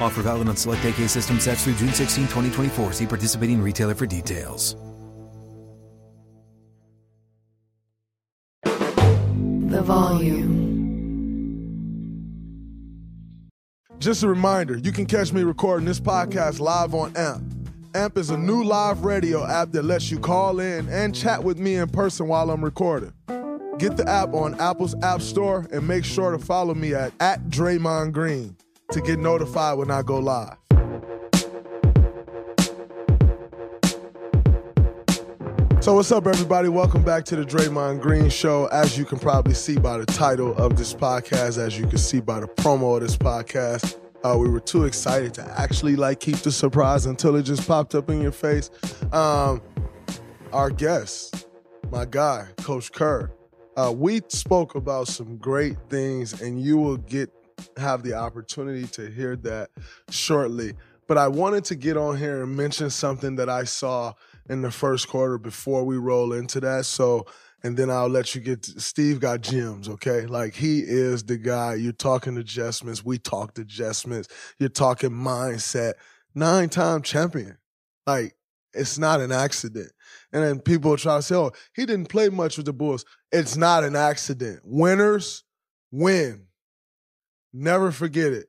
Offer valid on select AK system sets through June 16, 2024. See participating retailer for details. The volume. Just a reminder, you can catch me recording this podcast live on AMP. AMP is a new live radio app that lets you call in and chat with me in person while I'm recording. Get the app on Apple's App Store and make sure to follow me at, at Draymond Green to get notified when I go live. So what's up, everybody? Welcome back to the Draymond Green Show. As you can probably see by the title of this podcast, as you can see by the promo of this podcast, uh, we were too excited to actually like keep the surprise until it just popped up in your face. Um, our guest, my guy, Coach Kerr, uh, we spoke about some great things, and you will get have the opportunity to hear that shortly. But I wanted to get on here and mention something that I saw in the first quarter before we roll into that. So, and then I'll let you get to, Steve got gems, okay? Like he is the guy. You're talking adjustments. We talked adjustments. You're talking mindset. Nine time champion. Like it's not an accident. And then people try to say, oh, he didn't play much with the Bulls. It's not an accident. Winners win. Never forget it.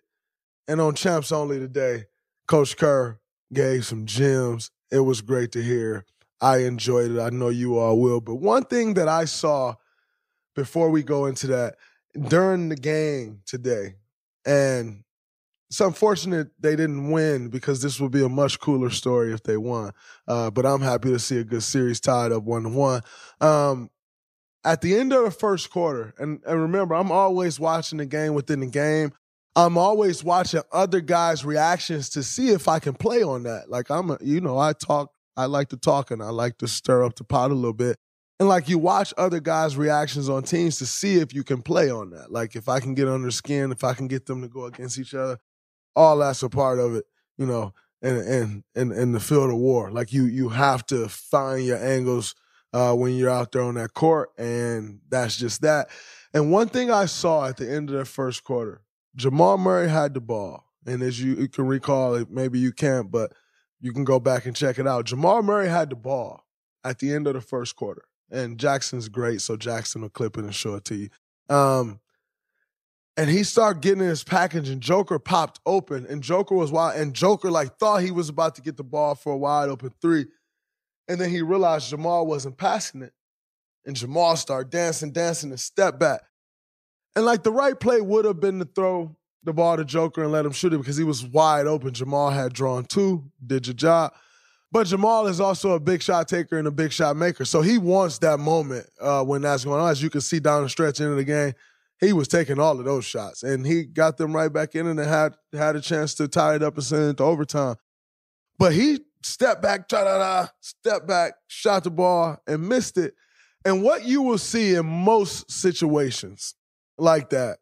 And on Champs Only today, Coach Kerr gave some gems. It was great to hear. I enjoyed it. I know you all will. But one thing that I saw before we go into that during the game today, and it's unfortunate they didn't win because this would be a much cooler story if they won. Uh, but I'm happy to see a good series tied up one to one. At the end of the first quarter, and, and remember, I'm always watching the game within the game. I'm always watching other guys' reactions to see if I can play on that. Like I'm, a, you know, I talk, I like to talk and I like to stir up the pot a little bit. And like you watch other guys' reactions on teams to see if you can play on that. Like if I can get under skin, if I can get them to go against each other, all that's a part of it, you know, and and and in the field of war. Like you you have to find your angles uh, when you're out there on that court, and that's just that. And one thing I saw at the end of the first quarter, Jamal Murray had the ball, and as you, you can recall, maybe you can't, but you can go back and check it out. Jamal Murray had the ball at the end of the first quarter, and Jackson's great, so Jackson will clip it and show it to you. Um, and he started getting in his package, and Joker popped open, and Joker was wide, and Joker like thought he was about to get the ball for a wide open three, and then he realized Jamal wasn't passing it, and Jamal started dancing, dancing, and step back, and like the right play would have been to throw the ball to Joker and let him shoot it because he was wide open. Jamal had drawn two, did your job. But Jamal is also a big shot taker and a big shot maker. So he wants that moment uh, when that's going on. As you can see down the stretch into the game, he was taking all of those shots. And he got them right back in and had had a chance to tie it up and send it to overtime. But he stepped back, da da step back, shot the ball, and missed it. And what you will see in most situations like that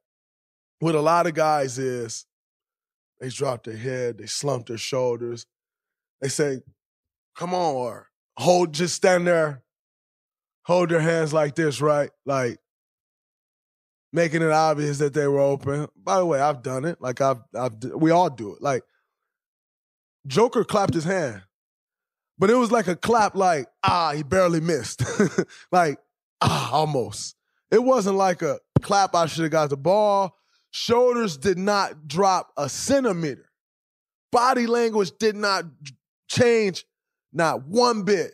with a lot of guys is they drop their head, they slump their shoulders, they say, come on, or hold, just stand there, hold their hands like this, right? Like making it obvious that they were open. By the way, I've done it. Like I've, I've, we all do it. Like Joker clapped his hand. But it was like a clap, like ah, he barely missed, like ah, almost. It wasn't like a clap. I should have got the ball. Shoulders did not drop a centimeter. Body language did not change, not one bit.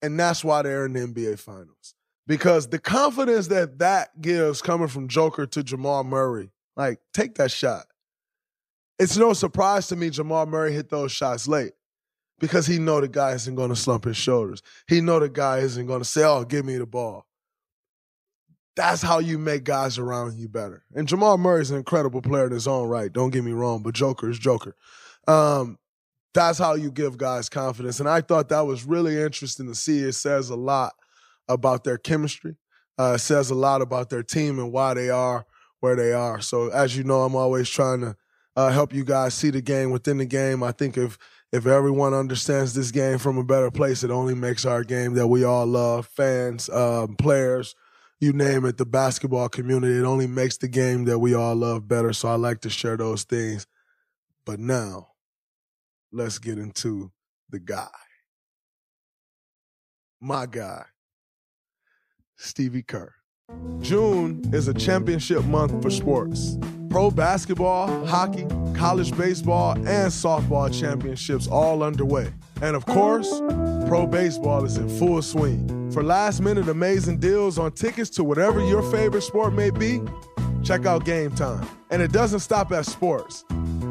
And that's why they're in the NBA Finals because the confidence that that gives coming from Joker to Jamal Murray, like take that shot. It's no surprise to me Jamal Murray hit those shots late because he know the guy isn't going to slump his shoulders. He know the guy isn't going to say, "Oh, give me the ball." That's how you make guys around you better. And Jamal Murray is an incredible player in his own right. Don't get me wrong, but Joker is Joker. Um, that's how you give guys confidence. And I thought that was really interesting to see. It says a lot about their chemistry. Uh, it says a lot about their team and why they are where they are. So as you know, I'm always trying to uh, help you guys see the game within the game. I think if if everyone understands this game from a better place, it only makes our game that we all love, fans, um, players, you name it, the basketball community. It only makes the game that we all love better. So I like to share those things. But now, let's get into the guy. My guy. Stevie Kerr. June is a championship month for sports. Pro basketball, hockey, college baseball, and softball championships all underway. And of course, pro baseball is in full swing. For last minute amazing deals on tickets to whatever your favorite sport may be, check out Gametime. And it doesn't stop at sports.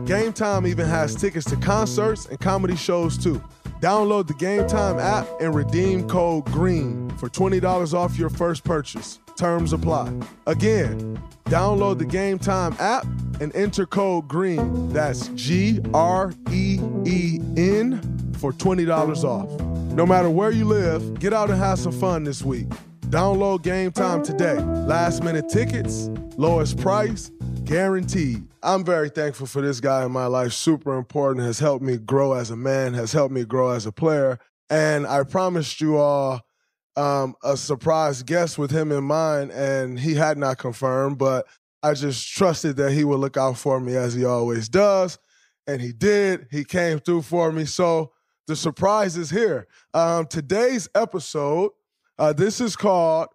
Gametime even has tickets to concerts and comedy shows too. Download the Gametime app and redeem code GREEN for $20 off your first purchase. Terms apply. Again, download the Gametime app and enter code GREEN. That's G R E E N for $20 off. No matter where you live, get out and have some fun this week. Download Gametime today. Last minute tickets, lowest price, guaranteed. I'm very thankful for this guy in my life. Super important. Has helped me grow as a man, has helped me grow as a player. And I promised you all um, a surprise guest with him in mind, and he had not confirmed, but I just trusted that he would look out for me as he always does. And he did. He came through for me. So the surprise is here. Um, today's episode, uh, this is called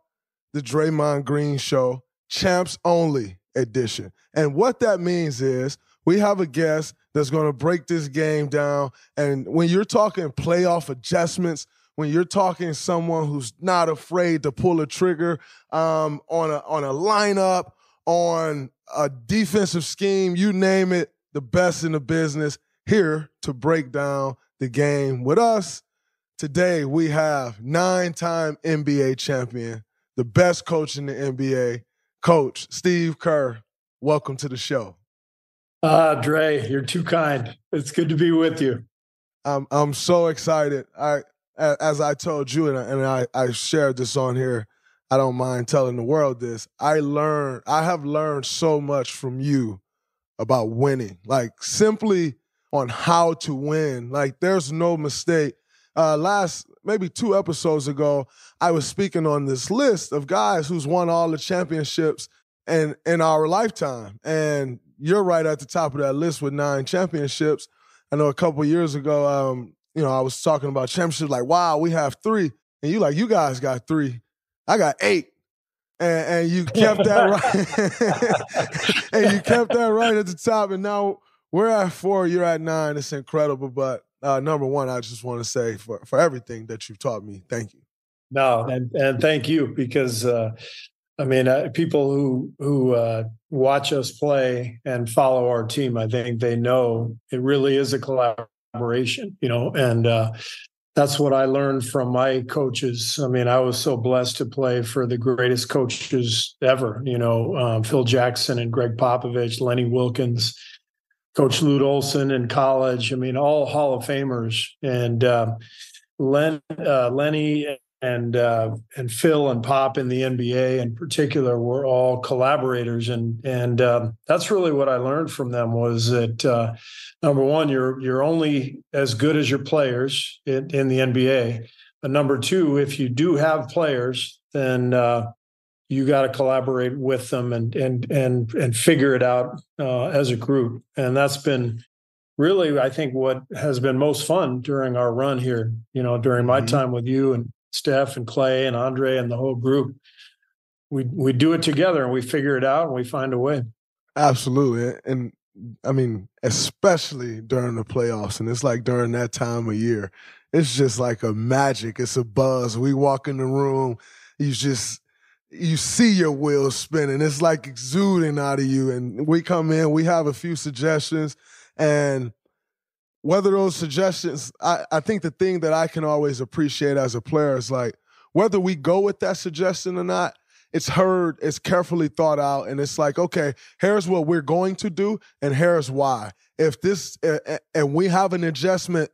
The Draymond Green Show, Champs Only edition. And what that means is we have a guest that's going to break this game down. And when you're talking playoff adjustments, when you're talking someone who's not afraid to pull a trigger um, on a on a lineup, on a defensive scheme, you name it, the best in the business here to break down the game with us. Today we have nine-time NBA champion, the best coach in the NBA, Coach Steve Kerr, welcome to the show. Ah, uh, Dre, you're too kind. It's good to be with you. I'm I'm so excited. I as I told you and I, and I, I shared this on here. I don't mind telling the world this. I learned I have learned so much from you about winning. Like simply on how to win. Like there's no mistake. Uh, last maybe two episodes ago, I was speaking on this list of guys who's won all the championships in in our lifetime, and you're right at the top of that list with nine championships. I know a couple years ago, um, you know, I was talking about championships, like, wow, we have three, and you like, you guys got three, I got eight. And, and you kept that right, and you kept that right at the top, and now we're at four, you're at nine. It's incredible, but uh, number one, I just want to say for for everything that you've taught me, thank you. No, and and thank you because uh, I mean, uh, people who who uh, watch us play and follow our team, I think they know it really is a collaboration, you know, and uh, that's what I learned from my coaches. I mean, I was so blessed to play for the greatest coaches ever, you know, um, Phil Jackson and Gregg Popovich, Lenny Wilkens, Coach Lute Olson in college. I mean, all Hall of Famers. And uh, Len, uh, Lenny and uh, and Phil and Pop in the NBA in particular were all collaborators, and and um, that's really what I learned from them was that uh, number one, you're you're only as good as your players in, in the NBA, but number two, if you do have players, then uh, you got to collaborate with them and and and and figure it out uh, as a group, and that's been really, I think what has been most fun during our run here, you know, during my mm-hmm. time with you and Steph and Clay and Andre and the whole group, we we do it together and we figure it out and we find a way. Absolutely, and I mean, especially during the playoffs, and it's like during that time of year, it's just like a magic. It's a buzz. We walk in the room, you just you see your wheels spinning. It's like exuding out of you. And we come in, we have a few suggestions, and whether those suggestions, I, I think the thing that I can always appreciate as a player is like whether we go with that suggestion or not, it's heard, it's carefully thought out, and it's like, okay, here's what we're going to do, and here's why. If this, and we have an adjustment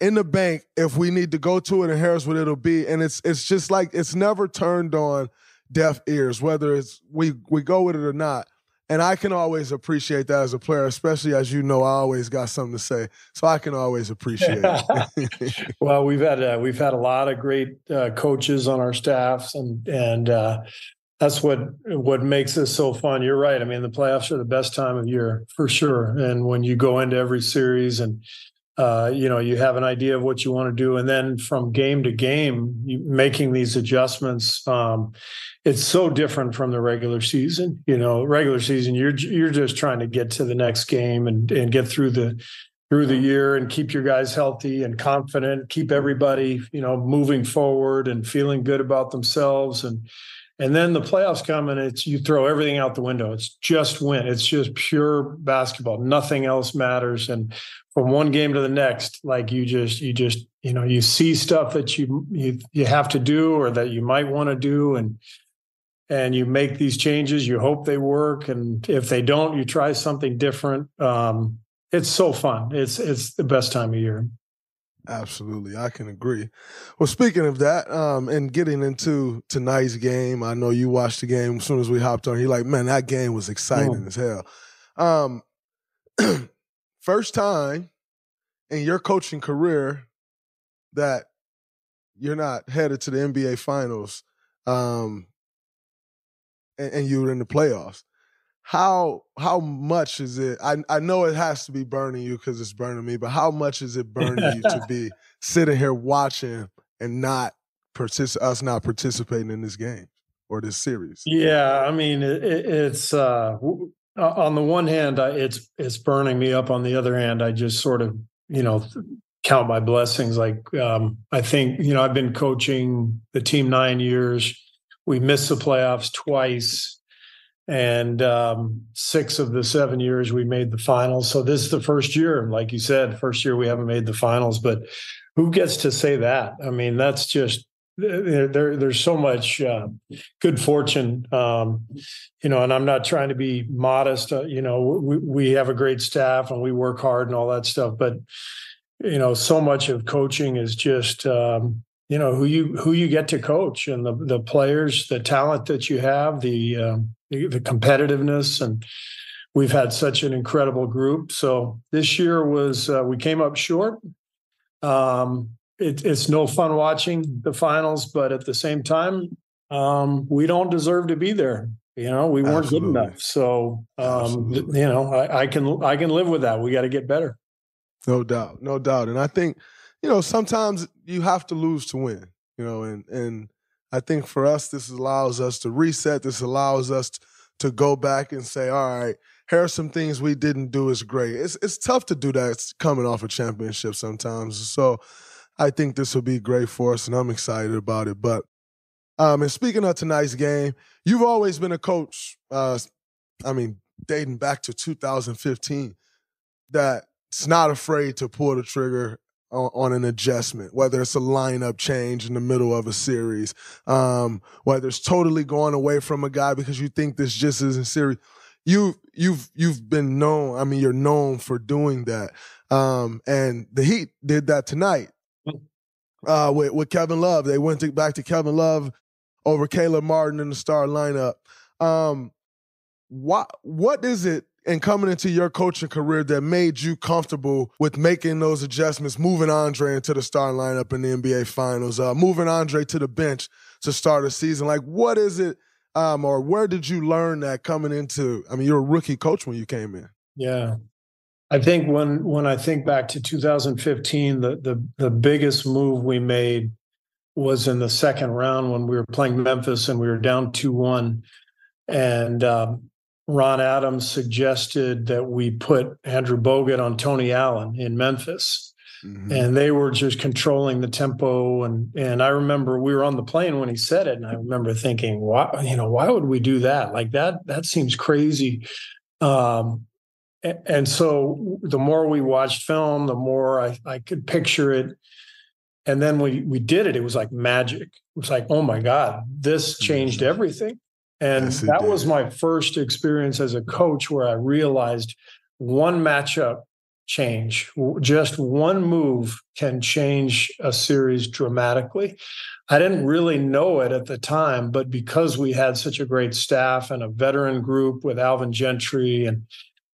in the bank if we need to go to it, and here's what it'll be. And it's it's just like it's never turned on deaf ears, whether it's we we go with it or not. And I can always appreciate that as a player, especially as you know, I always got something to say, so I can always appreciate it. well, we've had uh, we've had a lot of great uh, coaches on our staffs, and and uh, that's what what makes this so fun. You're right. I mean, the playoffs are the best time of year for sure, and when you go into every series and uh, you know you have an idea of what you want to do and then from game to game making these adjustments um, it's so different from the regular season you know regular season you're you're just trying to get to the next game and and get through the through the year and keep your guys healthy and confident keep everybody you know moving forward and feeling good about themselves and and then the playoffs come and it's you throw everything out the window. It's just win. It's just pure basketball. Nothing else matters. And from one game to the next, like you just you just you know you see stuff that you you you have to do or that you might want to do and and you make these changes. You hope they work, and if they don't, you try something different. Um, it's so fun. It's it's the best time of year. Absolutely, I can agree. Well, speaking of that, um, and getting into tonight's game, I know you watched the game as soon as we hopped on. You're like, man, that game was exciting as hell. Um, first time in your coaching career that you're not headed to the NBA Finals, um, and, and you were in the playoffs. How how much is it I, I know it has to be burning you because it's burning me but how much is it burning you to be sitting here watching and not partic- us not participating in this game or this series? Yeah i mean it, it's uh on the one hand it's it's burning me up. On the other hand i just sort of you know count my blessings. Like um i think you know i've been coaching the team nine years we missed the playoffs twice and um, six of the seven years we made the finals. So this is the first year, like you said, first year we haven't made the finals. But who gets to say that? I mean, that's just there. There's so much uh, good fortune, um, you know. And I'm not trying to be modest. Uh, you know, we, we have a great staff and we work hard and all that stuff. But you know, so much of coaching is just um, you know who you who you get to coach and the the players, the talent that you have, the um, the, competitiveness, and we've had such an incredible group. So this year was uh, we came up short. Um, it, it's no fun watching the finals, but at the same time, um, we don't deserve to be there. You know, we weren't Absolutely. good enough. So, um, you know, I, I, can I can live with that. We got to get better. No doubt, no doubt. And I think, you know, sometimes you have to lose to win. You know, and and I think for us, this allows us to reset. This allows us to go back and say, all right, here are some things we didn't do as great. It's it's tough to do that coming off a championship sometimes. So I think this will be great for us, and I'm excited about it. But um, and speaking of tonight's game, you've always been a coach. Uh, I mean, dating back to 2015, that's not afraid to pull the trigger on, an adjustment, whether it's a lineup change in the middle of a series, um, whether it's totally going away from a guy because you think this just isn't serious. You you've you've been known. I mean, you're known for doing that. Um, and the Heat did that tonight uh, with with Kevin Love. They went to, back to Kevin Love over Caleb Martin in the star lineup. Um, what what is it and coming into your coaching career that made you comfortable with making those adjustments, moving Andre into the starting lineup in the NBA Finals, uh, moving Andre to the bench to start a season? Like, what is it, um, or where did you learn that coming into? I mean, you're a rookie coach when you came in. Yeah. I think when when I think back to 2015, the the the biggest move we made was in the second round when we were playing Memphis and we were down two one, and um, Ron Adams suggested that we put Andrew Bogut on Tony Allen in Memphis. Mm-hmm. And they were just controlling the tempo, and and I remember we were on the plane when he said it, and I remember thinking, why, you know, why would we do that? Like that, that seems crazy. Um, and so the more we watched film, the more I, I could picture it. And then we we did it. It was like magic. It was like, oh my God, this changed everything. And yes, that did. was my first experience as a coach where I realized one matchup change, just one move can change a series dramatically. I didn't really know it at the time, but because we had such a great staff and a veteran group with Alvin Gentry and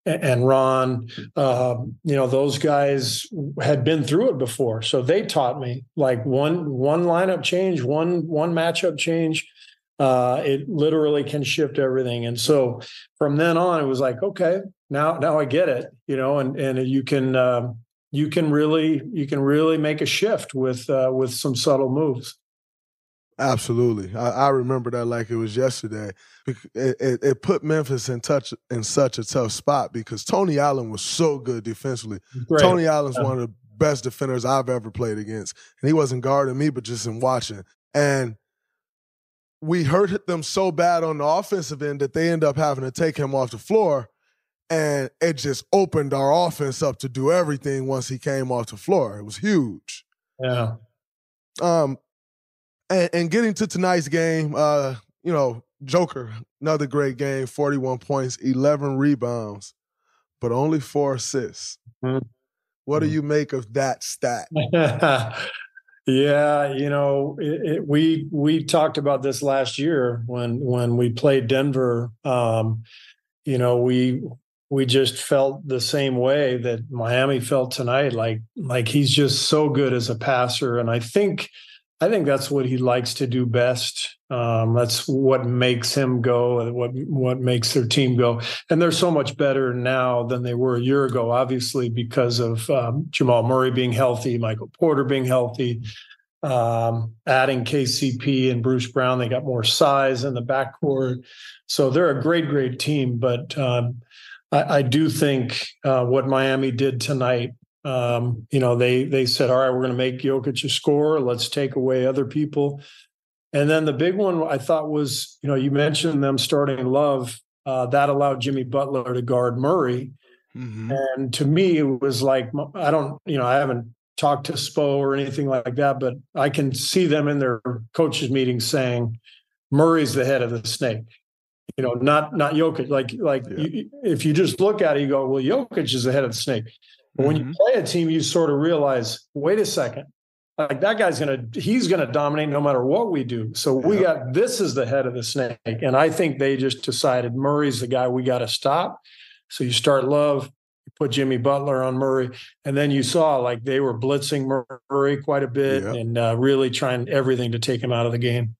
and Ron, uh, you know, those guys had been through it before, so they taught me like one one lineup change, one one matchup change. Uh, it literally can shift everything, and so from then on, it was like, okay, now now I get it, you know, and and you can uh, you can really you can really make a shift with uh, with some subtle moves. Absolutely, I, I, remember that like it was yesterday. It, it, it, put Memphis in touch in such a tough spot because Tony Allen was so good defensively. Great. Tony Allen's yeah. one of the best defenders I've ever played against, and he wasn't guarding me, but just in watching. And we hurt them so bad on the offensive end that they end up having to take him off the floor, and it just opened our offense up to do everything once he came off the floor. It was huge. Yeah. Um, and, and getting to tonight's game, uh, you know, Joker, another great game, 41 points, 11 rebounds, but only four assists. Mm-hmm. What do mm-hmm. you make of that stat? yeah, you know, it, it, we we talked about this last year when when we played Denver. Um, you know, we we just felt the same way that Miami felt tonight. Like like he's just so good as a passer, and I think I think that's what he likes to do best. Um, that's what makes him go, and what what makes their team go. And they're so much better now than they were a year ago, obviously because of um, Jamal Murray being healthy, Michael Porter being healthy, um, adding KCP and Bruce Brown. They got more size in the backcourt, so they're a great, great team. But um, I, I, do think uh, what Miami did tonight um, you know, they they said, all right, we're going to make Jokic a score. Let's take away other people. And then the big one I thought was, you know, you mentioned them starting Love. Uh, that allowed Jimmy Butler to guard Murray. Mm-hmm. And to me, it was like, I don't, you know, I haven't talked to Spo or anything like that, but I can see them in their coaches' meetings saying, Murray's the head of the snake. You know, not not Jokic. Like like yeah. you, if you just look at it, you go, well, Jokic is the head of the snake. But when mm-hmm. you play a team, you sort of realize, wait a second, like that guy's gonna he's gonna dominate no matter what we do. So yeah. we got this is the head of the snake. And I think they just decided Murray's the guy we got to stop. So you start love, you put Jimmy Butler on Murray, and then you saw like they were blitzing Murray quite a bit yeah. and uh, really trying everything to take him out of the game.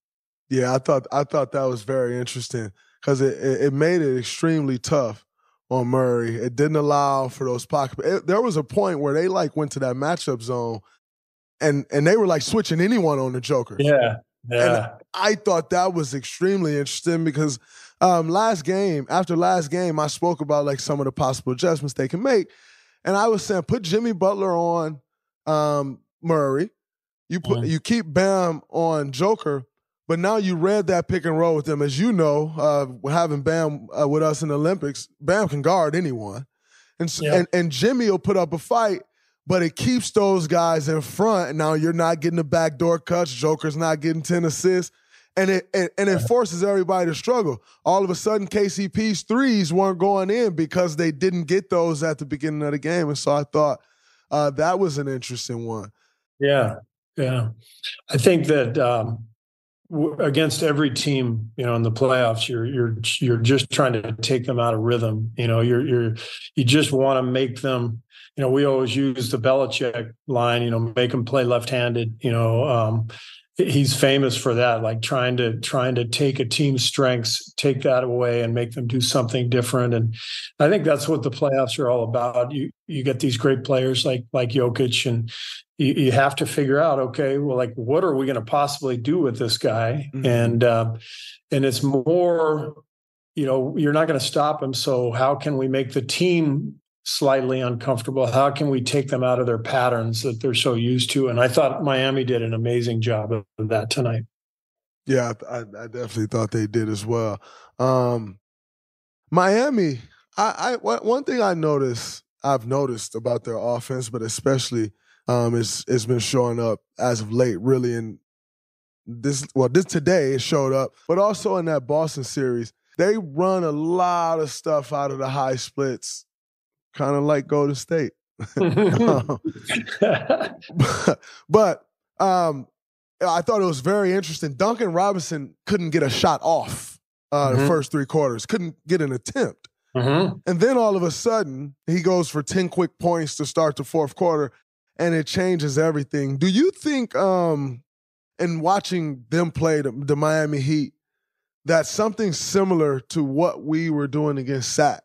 Yeah, I thought I thought that was very interesting because it, it made it extremely tough on Murray. It didn't allow for those pockets. There was a point where they like went to that matchup zone, and and they were like switching anyone on the Joker. Yeah, yeah. And I thought that was extremely interesting because um, last game, after last game, I spoke about like some of the possible adjustments they can make, and I was saying put Jimmy Butler on um, Murray. You put mm-hmm. you keep Bam on Joker, but now you read that pick and roll with them. As you know, uh, having Bam uh, with us in the Olympics, Bam can guard anyone. And, yeah. and, and Jimmy will put up a fight, but it keeps those guys in front. Now you're not getting the backdoor cuts. Joker's not getting 10 assists. And it, and, and it forces everybody to struggle. All of a sudden, KCP's threes weren't going in because they didn't get those at the beginning of the game. And so I thought uh, that was an interesting one. Yeah, yeah. I think that um, against every team, you know, in the playoffs, you're you're you're just trying to take them out of rhythm. You know, you're you're you just want to make them. You know, we always use the Belichick line. You know, make them play left-handed. You know, um, he's famous for that, like trying to trying to take a team's strengths, take that away, and make them do something different. And I think that's what the playoffs are all about. You you get these great players like like Jokic, and you, you have to figure out, okay, well, like what are we going to possibly do with this guy? Mm-hmm. And uh, and it's more, you know, you're not going to stop him. So how can we make the team slightly uncomfortable? How can we take them out of their patterns that they're so used to? And I thought Miami did an amazing job of that tonight. Yeah, I, I definitely thought they did as well. Um, Miami, I, I one thing I noticed, I've noticed about their offense, but especially um, is it's been showing up as of late, really And this. Well, this today it showed up, but also in that Boston series, they run a lot of stuff out of the high splits kind of like Golden State. um, but um, I thought it was very interesting. Duncan Robinson couldn't get a shot off uh, mm-hmm. the first three quarters, couldn't get an attempt. Mm-hmm. And then all of a sudden, he goes for 10 quick points to start the fourth quarter, and it changes everything. Do you think, um, in watching them play the, the Miami Heat, that something similar to what we were doing against Sac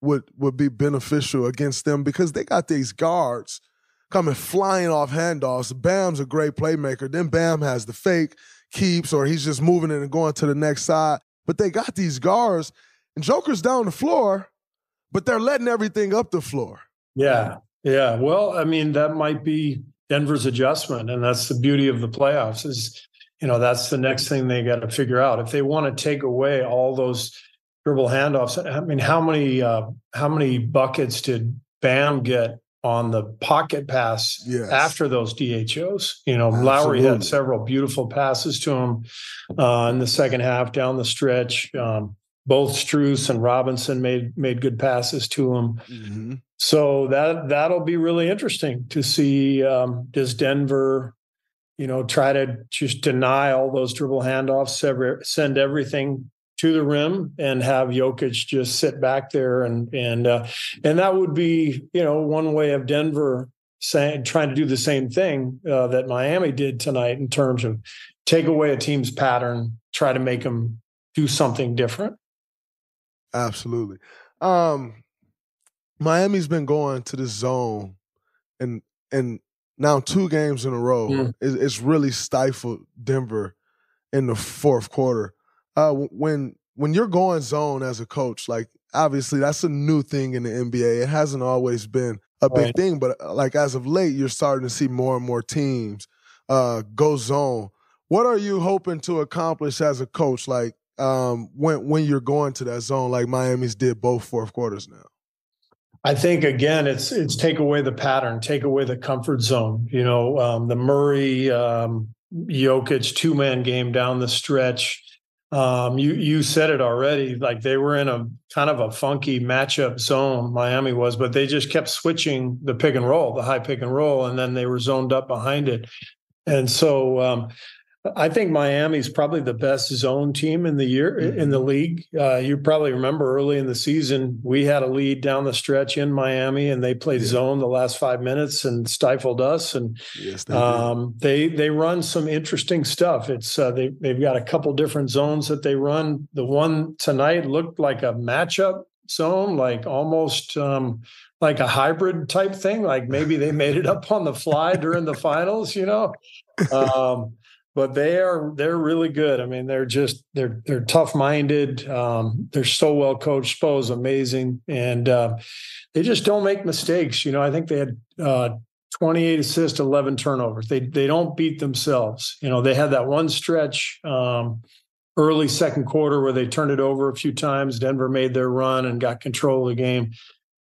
would would be beneficial against them because they got these guards coming flying off handoffs. Bam's a great playmaker. Then Bam has the fake keeps or he's just moving it and going to the next side. But they got these guards and Joker's down the floor, but they're letting everything up the floor. Yeah. Yeah. Well, I mean, that might be Denver's adjustment. And that's the beauty of the playoffs is, you know, that's the next thing they got to figure out. If they want to take away all those dribble handoffs. I mean, how many uh, how many buckets did Bam get on the pocket pass yes. after those DHOs? You know, Absolutely. Lowry had several beautiful passes to him uh, in the second half down the stretch. Um, both Strus and Robinson made made good passes to him. Mm-hmm. So that that'll be really interesting to see. Um, does Denver, you know, try to just deny all those dribble handoffs, send everything to the rim and have Jokic just sit back there and and uh, and that would be you know one way of Denver saying trying to do the same thing uh, that Miami did tonight in terms of take away a team's pattern, try to make them do something different. Absolutely. Um, Miami's been going to this zone and and now two games in a row. Mm. it's really stifled Denver in the fourth quarter uh, when when you're going zone as a coach, like obviously that's a new thing in the NBA. It hasn't always been a big right. thing, but uh, like as of late, you're starting to see more and more teams uh, go zone. What are you hoping to accomplish as a coach? Like um, when when you're going to that zone, like Miami's did both fourth quarters now. I think again, it's it's take away the pattern, take away the comfort zone. You know, um, the Murray um, Jokic two man game down the stretch um, you you said it already. Like they were in a kind of a funky matchup zone. Miami was, but they just kept switching the pick and roll, the high pick and roll, and then they were zoned up behind it. And so um, I think Miami's probably the best zone team in the year in the mm-hmm. league. Uh, you probably remember early in the season we had a lead down the stretch in Miami, and they played yeah. zone the last five minutes and stifled us. And yes, they, um, they, they run some interesting stuff. It's uh, they they've got a couple different zones that they run. The one tonight looked like a matchup zone, like almost. Um, like a hybrid type thing, like maybe they made it up on the fly during the finals, you know. Um, but they are they're really good. I mean, they're just they're they're tough minded. Um, they're so well coached. Spo's amazing, and uh, they just don't make mistakes. You know, I think they had uh, 28 assists, 11 turnovers. They they don't beat themselves. You know, they had that one stretch um, early second quarter where they turned it over a few times. Denver made their run and got control of the game.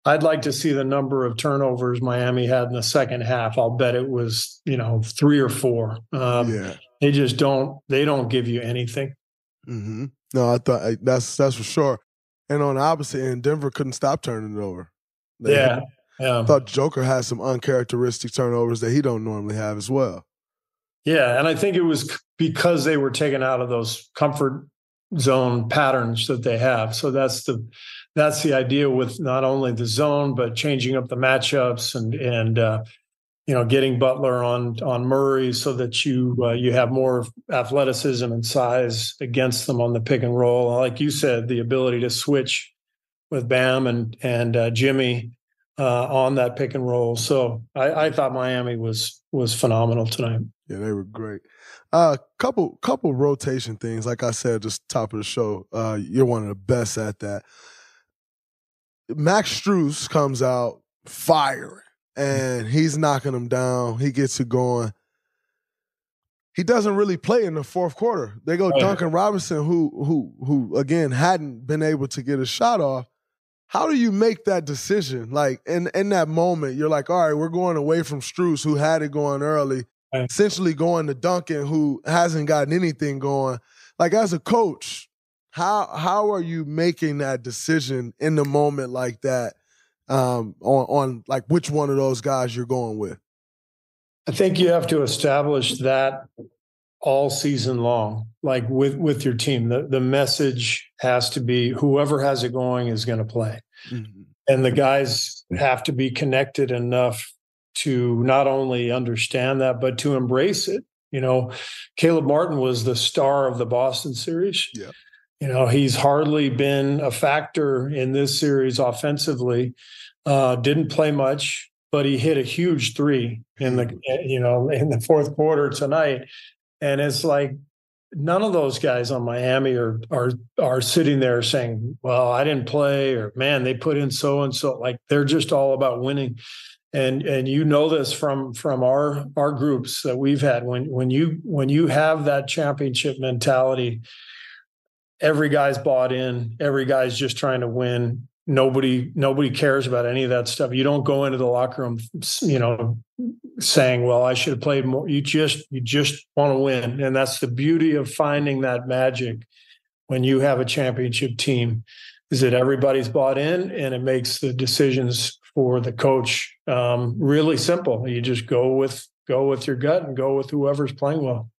I'd like to see the number of turnovers Miami had in the second half. I'll bet it was, you know, three or four. Um, yeah. They just don't. They don't give you anything. Mm-hmm. No, I thought that's that's for sure. And on the opposite end, Denver couldn't stop turning it over. They, yeah, yeah. I thought Joker had some uncharacteristic turnovers that he don't normally have as well. Yeah, and I think it was because they were taken out of those comfort zone patterns that they have. So that's the that's the idea with not only the zone but changing up the matchups and and uh, you know, getting Butler on on Murray so that you uh, you have more athleticism and size against them on the pick and roll. Like you said, the ability to switch with Bam and and uh, Jimmy uh, on that pick and roll. So I, I, thought Miami was was phenomenal tonight. Yeah, they were great. A uh, couple couple rotation things. Like I said, just top of the show. Uh, you're one of the best at that. Max Strus comes out firing and he's knocking them down. He gets it going. He doesn't really play in the fourth quarter. They go oh, Duncan Robinson, who who who again hadn't been able to get a shot off. How do you make that decision? Like in in that moment, you're like, all right, we're going away from Strus, who had it going early, essentially going to Duncan, who hasn't gotten anything going. Like as a coach, how how are you making that decision in the moment like that? Um, on on like which one of those guys you're going with? I think you have to establish that all season long, like with with your team. The the message has to be whoever has it going is going to play, mm-hmm. and the guys have to be connected enough to not only understand that but to embrace it. You know, Caleb Martin was the star of the Boston series. Yeah. You know, he's hardly been a factor in this series offensively. Uh, didn't play much, but he hit a huge three in the you know in the fourth quarter tonight, and it's like none of those guys on Miami are are are sitting there saying, "Well, I didn't play," or "Man, they put in so and so." Like they're just all about winning, and and you know this from from our our groups that we've had. When when you when you have that championship mentality, every guy's bought in. Every guy's just trying to win. Nobody nobody cares about any of that stuff. You don't go into the locker room you know saying well i should have played more. You just you just want to win. And that's the beauty of finding that magic when you have a championship team is that everybody's bought in and it makes the decisions for the coach um, really simple. You just go with go with your gut and go with whoever's playing well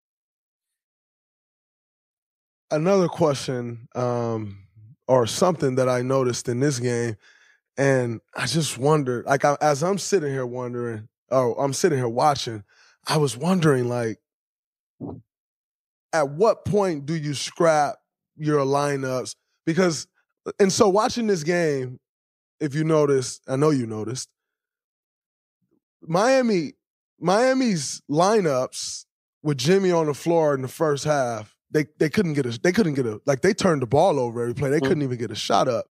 another question um or something that I noticed in this game. And I just wondered, like, I, as I'm sitting here wondering, oh, I'm sitting here watching, I was wondering, like, at what point do you scrap your lineups? Because, and so watching this game, if you noticed, I know you noticed, Miami, Miami's lineups with Jimmy on the floor in the first half they they couldn't get a they couldn't get a like they turned the ball over every play. They mm-hmm. couldn't even get a shot up.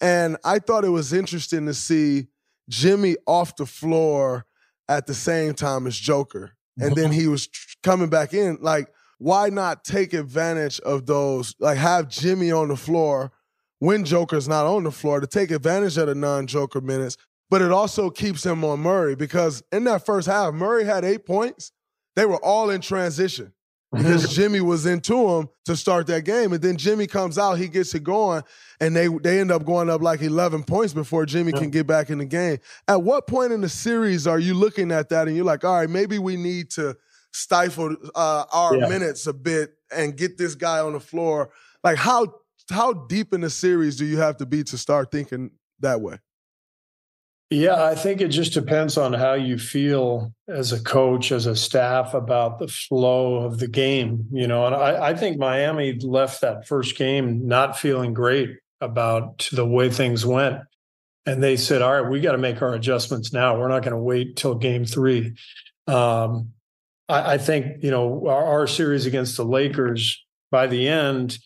And I thought it was interesting to see Jimmy off the floor at the same time as Joker. And then he was coming back in. Like, why not take advantage of those? Like, have Jimmy on the floor when Joker's not on the floor to take advantage of the non Joker minutes. But it also keeps him on Murray because in that first half, Murray had eight points. They were all in transition because Jimmy was into him to start that game. And then Jimmy comes out, he gets it going, and they they end up going up like 11 points before Jimmy yeah. can get back in the game. At what point in the series are you looking at that and you're like, all right, maybe we need to stifle uh, our yeah. minutes a bit and get this guy on the floor? Like how how deep in the series do you have to be to start thinking that way? Yeah, I think it just depends on how you feel as a coach, as a staff about the flow of the game. You know, and I, I think Miami left that first game not feeling great about the way things went. And they said, all right, we got to make our adjustments now. We're not going to wait till game three. Um, I, I, think, you know, our, our series against the Lakers by the end,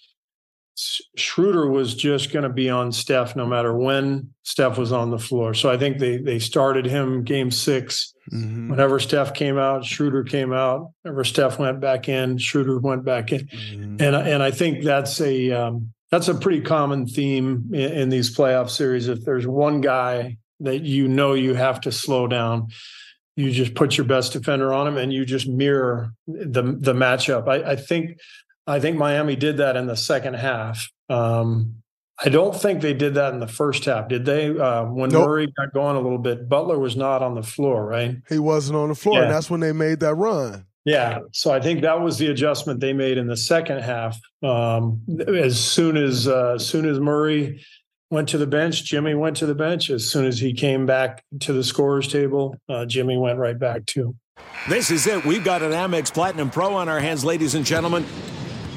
Schroeder was just going to be on Steph no matter when Steph was on the floor. So I think they they started him game 6 mm-hmm. Whenever Steph came out, Schroeder came out. Whenever Steph went back in, Schroeder went back in. Mm-hmm. And and I think that's a um, that's a pretty common theme in, in these playoff series. If there's one guy that you know you have to slow down, you just put your best defender on him and you just mirror the the matchup. I, I think I think Miami did that in the second half. Um, I don't think they did that in the first half, did they? Uh, when nope. Murray got going a little bit, Butler was not on the floor, right? He wasn't on the floor, yeah. and that's when they made that run. Yeah, so I think that was the adjustment they made in the second half. Um, as soon as uh, as soon as Murray went to the bench. Jimmy went to the bench. As soon as he came back to the scorers table, uh, Jimmy went right back too. This is it. We've got an Amex Platinum Pro on our hands, ladies and gentlemen.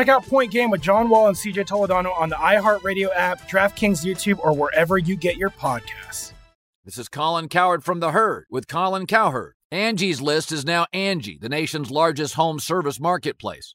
Check out Point Game with John Wall and CJ Toledano on the iHeartRadio app, DraftKings YouTube, or wherever you get your podcasts. This is Colin Cowherd from The Herd with Colin Cowherd. Angie's List is now Angie, the nation's largest home service marketplace.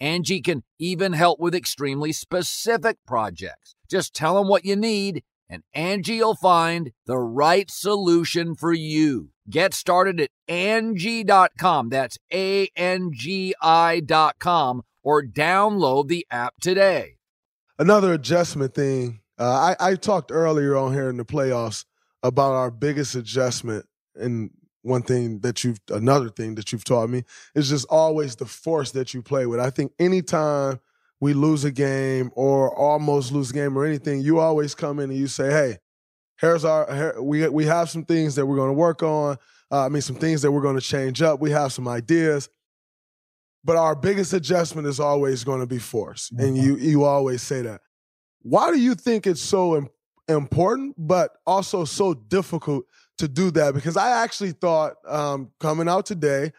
Angie can even help with extremely specific projects. Just tell them what you need and Angie will find the right solution for you. Get started at Angie.com. That's A-N-G-I dot com or download the app today. Another adjustment thing. Uh, I, I talked earlier on here in the playoffs about our biggest adjustment and one thing that you've another thing that you've taught me is just always the force that you play with. I think anytime we lose a game or almost lose a game or anything, you always come in and you say, "Hey, here's our here, we we have some things that we're going to work on. Uh, I mean, some things that we're going to change up. We have some ideas." But our biggest adjustment is always going to be force, and you you always say that. Why do you think it's so important, but also so difficult to do that? Because I actually thought um, coming out today,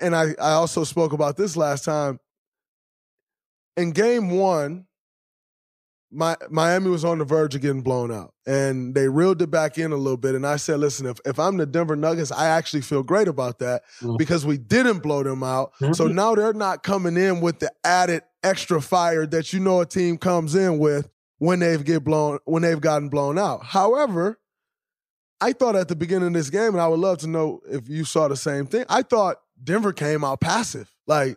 and I, I also spoke about this last time. In game one, my, Miami was on the verge of getting blown out, and they reeled it back in a little bit. And I said, "Listen, if, if I'm the Denver Nuggets, I actually feel great about that because we didn't blow them out. So now they're not coming in with the added extra fire that you know a team comes in with when they've get blown when they've gotten blown out. However, I thought at the beginning of this game, and I would love to know if you saw the same thing. I thought Denver came out passive, like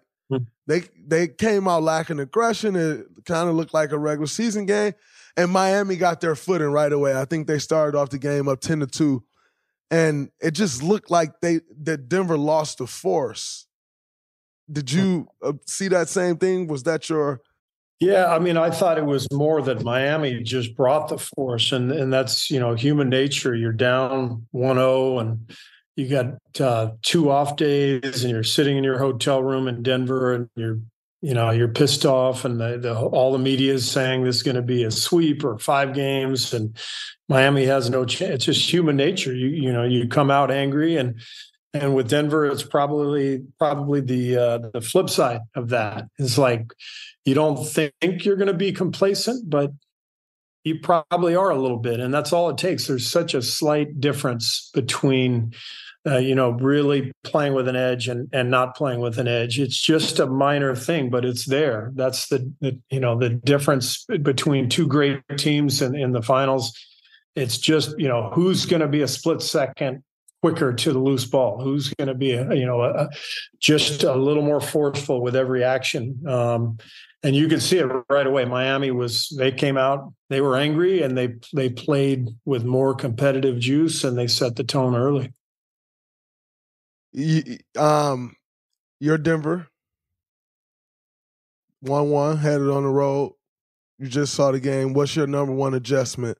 they they came out lacking aggression. It kind of looked like a regular season game, and Miami got their footing right away. I think they started off the game up ten to two, and it just looked like they that Denver lost the force. Did you uh, see that same thing? Was that your Yeah, I mean, I thought it was more that Miami just brought the force, and and that's you know human nature. You're down 1-0 and you got uh, two off days, and you're sitting in your hotel room in Denver, and you're you know you're pissed off, and the, the all the media is saying this is going to be a sweep or five games, and Miami has no chance. It's just human nature. You you know you come out angry and. And with Denver, it's probably probably the uh, the flip side of that. It's like you don't think you're going to be complacent, but you probably are a little bit, and that's all it takes. There's such a slight difference between uh, you know, really playing with an edge and and not playing with an edge. It's just a minor thing, but it's there. That's the, the you know the difference between two great teams in, in the finals. It's just you know who's going to be a split second quicker to the loose ball, who's going to be you know a, just a little more forceful with every action. Um, and you can see it right away. Miami was they came out, they were angry, and they they played with more competitive juice, and they set the tone early. You, um, you're Denver, one one headed on the road. You just saw the game. What's your number one adjustment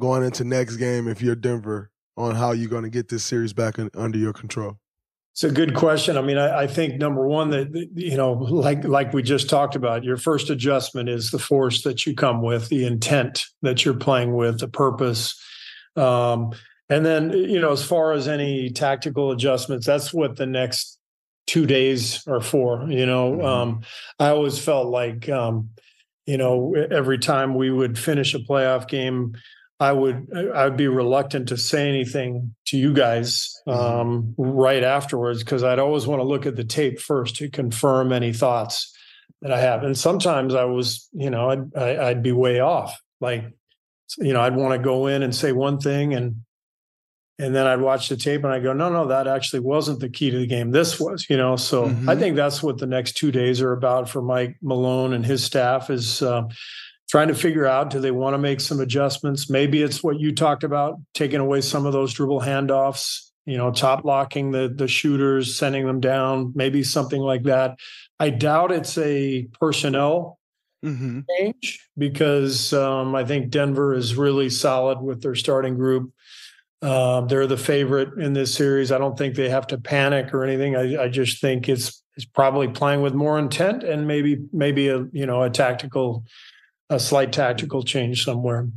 going into next game if you're Denver on how you're going to get this series back in, under your control? It's a good question. I mean, I, I, think number one that you know, like like we just talked about, your first adjustment is the force that you come with, the intent that you're playing with, the purpose, um, and then you know, as far as any tactical adjustments, that's what the next two days are for. You know, mm-hmm. um, I always felt like, um, you know, every time we would finish a playoff game, I would I would be reluctant to say anything to you guys mm-hmm. um, right afterwards because I'd always want to look at the tape first to confirm any thoughts that I have. And sometimes I was, you know, I'd I'd be way off. Like, you know, I'd want to go in and say one thing and and then I'd watch the tape and I go, no, no, that actually wasn't the key to the game. This was, you know. So mm-hmm. I think that's what the next two days are about for Mike Malone and his staff is. Uh, trying to figure out do they want to make some adjustments? Maybe it's what you talked about taking away some of those dribble handoffs you know top locking the the shooters sending them down maybe something like that. I doubt it's a personnel mm-hmm. change because um, i think denver is really solid with their starting group. Uh, they're the favorite in this series. I don't think they have to panic or anything. I, I just think it's it's probably playing with more intent and maybe maybe a you know a tactical a slight tactical change somewhere.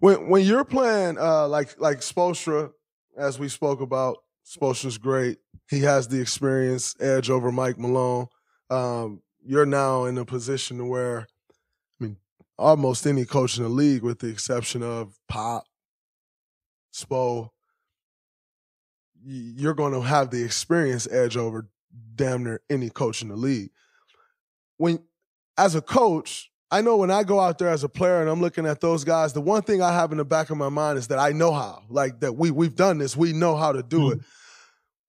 When when you're playing uh, like like Spoelstra, as we spoke about, Spoelstra's great. He has the experience edge over Mike Malone. Um, you're now in a position where, I mean, almost any coach in the league, with the exception of Pop, Spo, you're going to have the experience edge over damn near any coach in the league. When, as a coach, I know when I go out there as a player and I'm looking at those guys, the one thing I have in the back of my mind is that I know how. Like that we we've done this, we know how to do mm-hmm. it.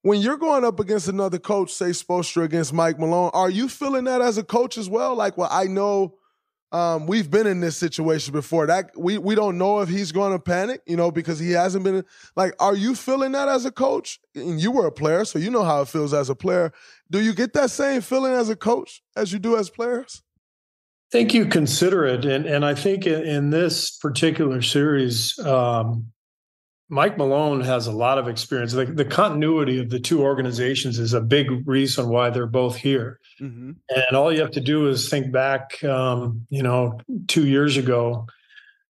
When you're going up against another coach, say Spoelstra against Mike Malone, are you feeling that as a coach as well? Like, well, I know um, we've been in this situation before. That we we don't know if he's going to panic, you know, because he hasn't been. Like, are you feeling that as a coach? And you were a player, so you know how it feels as a player. Do you get that same feeling as a coach as you do as players? Think you consider it, and and I think in, in this particular series, um, Mike Malone has a lot of experience. The, the, continuity of the two organizations is a big reason why they're both here. Mm-hmm. And all you have to do is think back, um, you know, two years ago.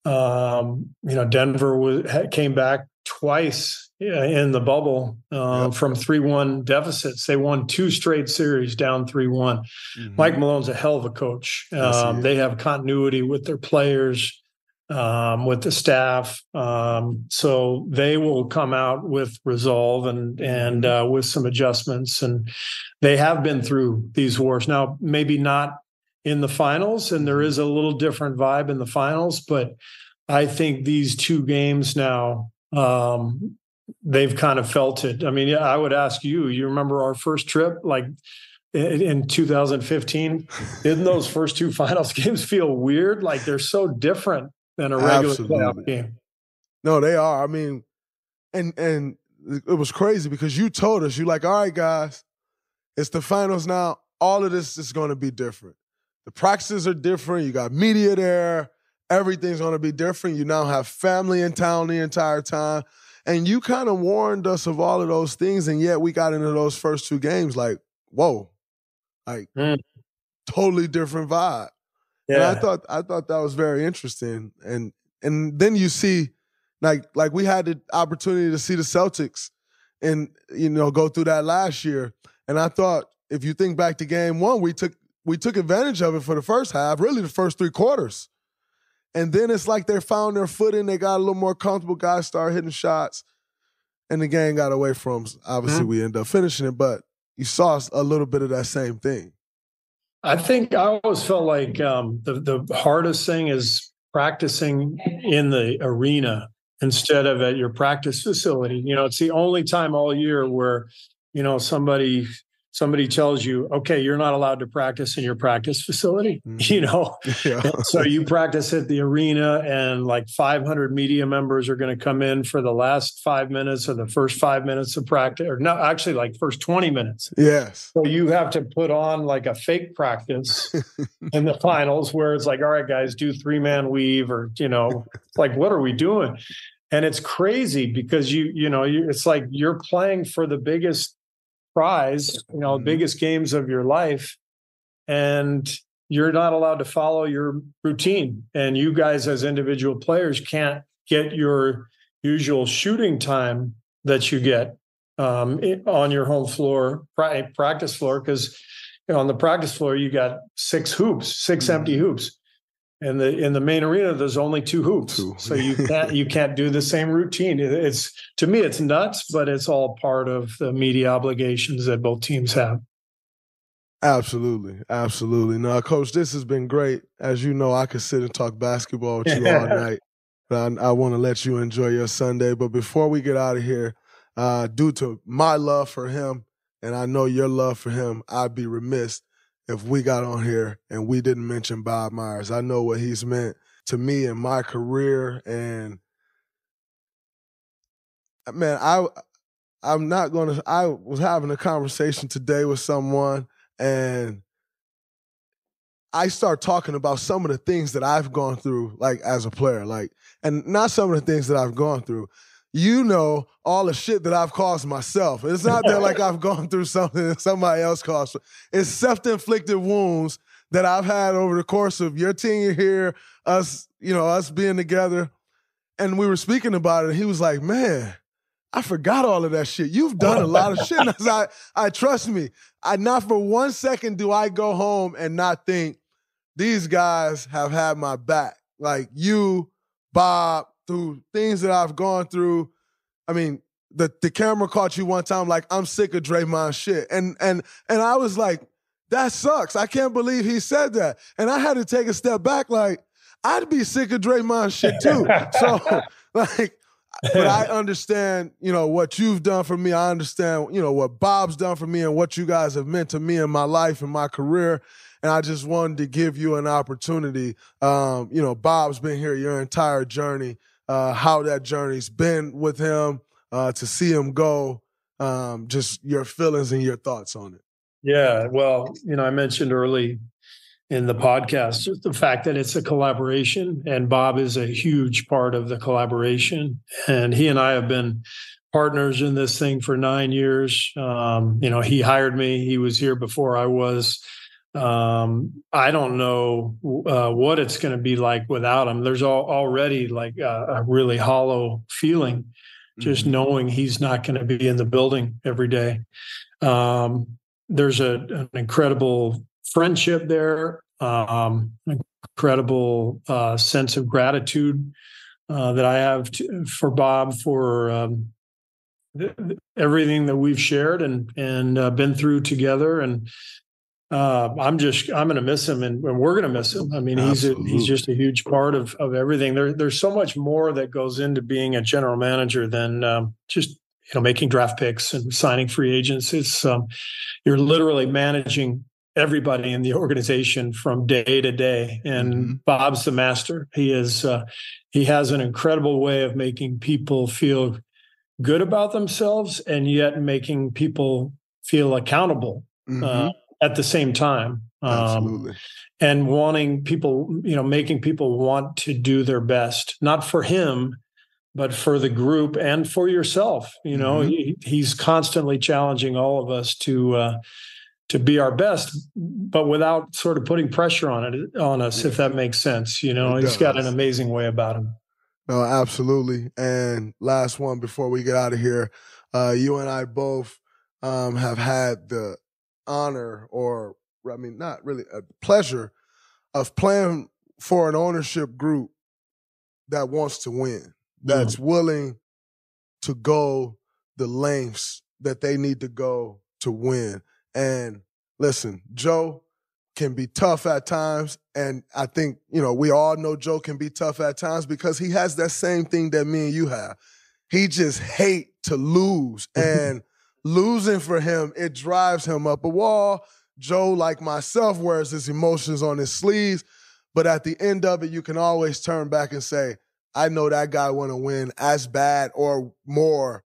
Um, you know, Denver was, came back twice in the bubble uh, yep. from 3-1 deficits they won two straight series down 3-1 mm-hmm. mike malone's a hell of a coach um, they have continuity with their players um, with the staff um, so they will come out with resolve and and mm-hmm. uh, with some adjustments and they have been through these wars now maybe not in the finals and there mm-hmm. a little different vibe in the finals but i think these two games now um, they've kind of felt it. I mean, yeah, I would ask you, you remember our first trip, like in 2015? Didn't those first two finals games feel weird? Like they're so different than a regular Absolutely. playoff game. No, they are. I mean, and and it was crazy because you told us, you like, all right, guys, it's the finals now. All of this is going to be different. The practices are different. You got media there. Everything's going to be different. You now have family in town the entire time. And you kind of warned us of all of those things, and yet we got into those first two games like, whoa, like mm. totally different vibe. Yeah. And I thought I thought that was very interesting. And and then you see, like like we had the opportunity to see the Celtics and you know go through that last year. And I thought if you think back to game one, we took we took advantage of it for the first half, really the first three quarters. And then it's like they found their footing. They got a little more comfortable. Guys start hitting shots. and the game got away from. us. Obviously, Mm-hmm. we end up finishing it, but you saw a little bit of that same thing. I think I always felt like um, the the hardest thing is practicing in the arena instead of at your practice facility. You know, it's the only time all year where you know somebody somebody tells you, okay, you're not allowed to practice in your practice facility. You mm-hmm. know, Yeah. So you practice at the arena, and like 500 media members are going to come in for the last five minutes or the first five minutes of practice, or no, actually like first 20 minutes. Yes. So you have to put on like a fake practice in the finals where it's like, all right, guys, do three man weave, or you know, like what are we doing? And it's crazy because you, you know, you, it's like you're playing for the biggest prize, you know, biggest games of your life, and you're not allowed to follow your routine. And you guys, as individual players, can't get your usual shooting time that you get um, on your home floor, practice floor, because you know, on the practice floor you got six hoops, 6 empty hoops. In the in the main arena, there's only two hoops, so you can't you can't do the same routine. It's to me, it's nuts, but it's all part of the media obligations that both teams have. Absolutely, absolutely. now coach, this has been great. As you know, I could sit and talk basketball with you all night, but I, I want to let you enjoy your Sunday. But before we get out of here, uh, due to my love for him, and I know your love for him, I'd be remiss if we got on here and we didn't mention Bob Myers. I know what he's meant to me in my career, and man, I I'm not gonna. I was having a conversation today with someone, and I start talking about some of the things that I've gone through, like as a player, like, and not some of the things that I've gone through. You know all the shit that I've caused myself. It's not that like I've gone through something that somebody else caused. It's self-inflicted wounds that I've had over the course of your tenure here, us, you know, us being together. And we were speaking about it, he was like, "Man, I forgot all of that shit. You've done a lot of shit. I, like, I trust me. I not for one second do I go home and not think these guys have had my back. Like you, Bob, through things that I've gone through. I mean, the the camera caught you one time like I'm sick of Draymond shit. And and and I was like, that sucks. I can't believe he said that. And I had to take a step back like I'd be sick of Draymond shit too. so like but I understand, you know, what you've done for me. I understand, you know, what Bob's done for me and what you guys have meant to me in my life and my career. And I just wanted to give you an opportunity. Um, you know, Bob's been here your entire journey, uh, how that journey's been with him, uh, to see him go, um, just your feelings and your thoughts on it. Yeah, well, you know, I mentioned early in the podcast just the fact that it's a collaboration, and Bob is a huge part of the collaboration, and he and I have been partners in this thing for nine years. Um, you know, he hired me; he was here before I was. Um, I don't know uh, what it's going to be like without him. There's all, already like a, a really hollow feeling just knowing he's not going to be in the building every day. Um, there's a, an incredible friendship there, um, incredible uh, sense of gratitude uh, that I have to, for Bob for um, th- th- everything that we've shared and and uh, been through together. And uh, I'm just I'm going to miss him, and, and we're going to miss him. I mean, he's a, he's just a huge part of of everything. There, there's so much more that goes into being a general manager than um, just you know making draft picks and signing free agents. It's um, you're literally managing everybody in the organization from day to day. And Bob's the master. He is uh, he has an incredible way of making people feel good about themselves and yet making people feel accountable uh, at the same time. Um, and wanting people, you know, making people want to do their best, not for him, but for the group and for yourself. You know, Mhm. he, he's constantly challenging all of us to uh, to be our best, but without sort of putting pressure on it on us, if that makes sense. You know, It he's got an amazing way about him. No, absolutely. And last one before we get out of here, uh, you and I both um, have had the honor, or I mean, not really a pleasure, of playing for an ownership group that wants to win, that's willing to go the lengths that they need to go to win. And listen, Joe can be tough at times. And I think, you know, we all know Joe can be tough at times because he has that same thing that me and you have. He just hate to lose. and losing for him, it drives him up a wall. Joe, like myself, wears his emotions on his sleeves. But at the end of it, you can always turn back and say, I know that guy want to win as bad or more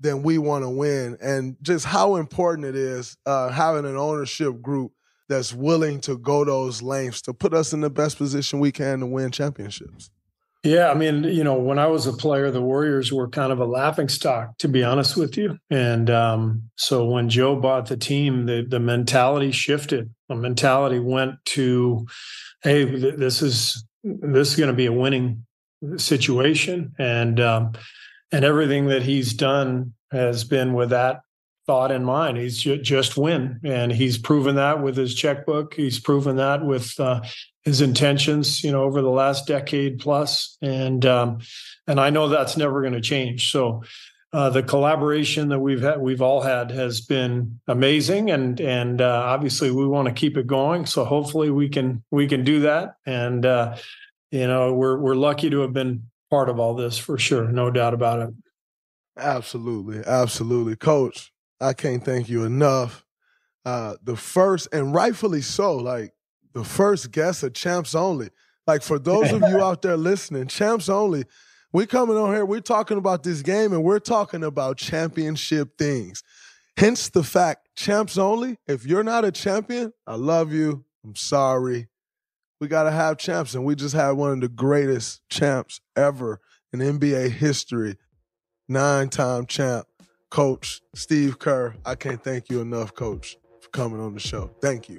than we want to win. And just how important it is uh, having an ownership group that's willing to go those lengths to put us in the best position we can to win championships. Yeah, I mean, you know, when I was a player, the Warriors were kind of a laughing stock, to be honest with you. And um, so when Joe bought the team, the the mentality shifted. The mentality went to, hey, this is this is going to be a winning situation, and um, and everything that he's done has been with that thought in mind. He's ju- just win, and he's proven that with his checkbook. He's proven that with uh, his intentions, you know, over the last decade plus, and um, and I know that's never going to change. So. Uh, the collaboration that we've had, we've all had, has been amazing, and and uh, obviously we want to keep it going. So hopefully we can we can do that, and uh, you know we're we're lucky to have been part of all this for sure, no doubt about it. Absolutely, absolutely, Coach. I can't thank you enough. Uh, the first, and rightfully so, like the first guest of Champs Only. Like for those of you out there listening, Champs Only, we coming on here, we're talking about this game and we're talking about championship things. Hence the fact, Champs Only, if you're not a champion, I love you. I'm sorry. We got to have champs, and we just had one of the greatest champs ever in NBA history. Nine time champ. Coach Steve Kerr. I can't thank you enough, Coach, for coming on the show. Thank you.